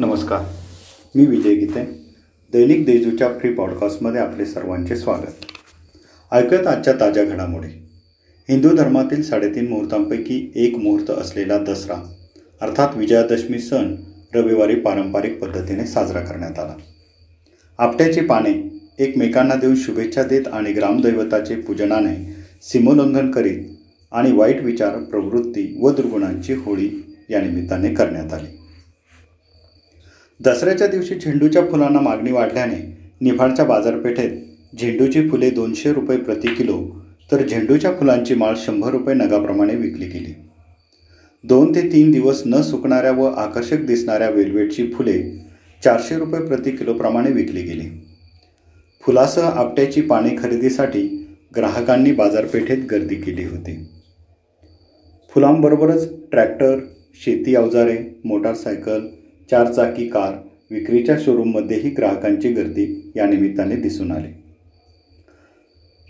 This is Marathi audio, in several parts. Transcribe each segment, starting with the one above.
नमस्कार. मी विजय गीते. दैनिक देजूच्या फ्री पॉडकास्टमध्ये आपले सर्वांचे स्वागत. ऐकत आजच्या ताज्या घडामोडी. हिंदू धर्मातील साडेतीन मुहूर्तांपैकी एक मुहूर्त असलेला दसरा अर्थात विजयादशमी सण रविवारी पारंपरिक पद्धतीने साजरा करण्यात आला. आपट्याची पाने एकमेकांना देऊन शुभेच्छा देत आणि ग्रामदैवताचे पूजनाने सीमोल्लंघन करीत आणि वाईट विचार प्रवृत्ती व दुर्गुणांची होळी या निमित्ताने करण्यात आली. दसऱ्याच्या दिवशी झेंडूच्या फुलांना मागणी वाढल्याने निफाडच्या बाजारपेठेत झेंडूची फुले दोनशे रुपये प्रति किलो तर झेंडूच्या फुलांची माळ शंभर रुपये नगाप्रमाणे विकली गेली. दोन ते तीन दिवस न सुकणाऱ्या व आकर्षक दिसणाऱ्या वेलवेटची फुले चारशे रुपये प्रति किलोप्रमाणे विकली गेली. फुलासह आपट्याची पाने खरेदीसाठी ग्राहकांनी बाजारपेठेत गर्दी केली होती. फुलांबरोबरच ट्रॅक्टर शेती अवजारे मोटारसायकल चारचाकी कार विक्रीच्या शोरूममध्येही ग्राहकांची गर्दी या निमित्ताने दिसून आली.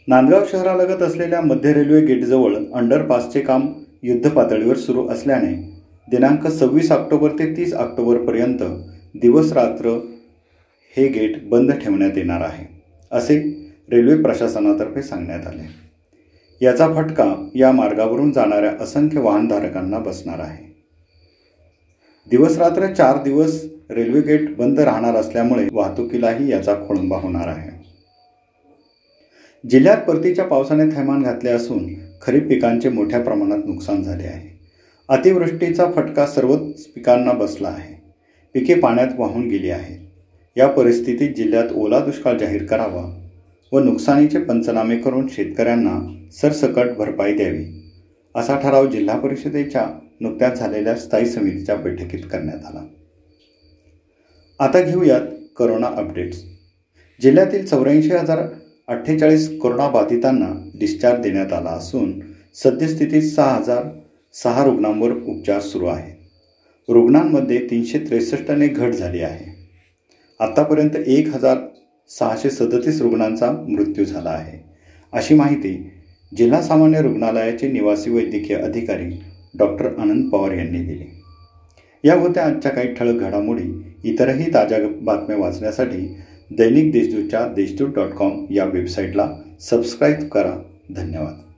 नांदगाव शहरालगत असलेल्या मध्य रेल्वे गेटजवळ अंडरपासचे काम युद्धपातळीवर सुरू असल्याने दिनांक सव्वीस ऑक्टोबर ते तीस ऑक्टोबरपर्यंत दिवसरात्र हे गेट बंद ठेवण्यात येणार आहे असे रेल्वे प्रशासनातर्फे सांगण्यात आले. याचा फटका या मार्गावरून जाणाऱ्या असंख्य वाहनधारकांना बसणार आहे. दिवसरात्र चार दिवस रेल्वे गेट बंद राहणार असल्यामुळे वाहतुकीलाही याचा खोळंबा होणार आहे. जिल्ह्यात परतीच्या पावसाने थैमान घातले असून खरीप पिकांचे मोठ्या प्रमाणात नुकसान झाले आहे. अतिवृष्टीचा फटका सर्वच पिकांना बसला आहे. पिके पाण्यात वाहून गेली आहेत. या परिस्थितीत जिल्ह्यात ओला दुष्काळ जाहीर करावा व नुकसानीचे पंचनामे करून शेतकऱ्यांना सरसकट भरपाई द्यावी असा ठराव जिल्हा परिषदेच्या नुकत्याच झालेल्या स्थायी समितीच्या बैठकीत करण्यात आला. आता घेऊयात करोना अपडेट्स. जिल्ह्यातील चौऱ्याऐंशी हजार अठ्ठेचाळीस कोरोनाबाधितांना डिस्चार्ज देण्यात आला असून सद्यस्थितीत सहा हजार सहा रुग्णांवर उपचार सुरू आहेत. रुग्णांमध्ये तीनशे त्रेसष्टने घट झाली आहे. आत्तापर्यंत एक हजार सहाशे सदतीस रुग्णांचा मृत्यू झाला आहे. अशी माहिती जिल्हा सामान्य रुग्णालयाचे निवासी वैद्यकीय अधिकारी डॉक्टर आनंद पवार यांनी दिली. या होत्या आजच्या काही ठळक घडामोडी इतरही ताज्या बातम्या वाचण्यासाठी दैनिक देशदूतच्या देशदूत डॉट कॉम या वेबसाईटला सबस्क्राईब करा. धन्यवाद.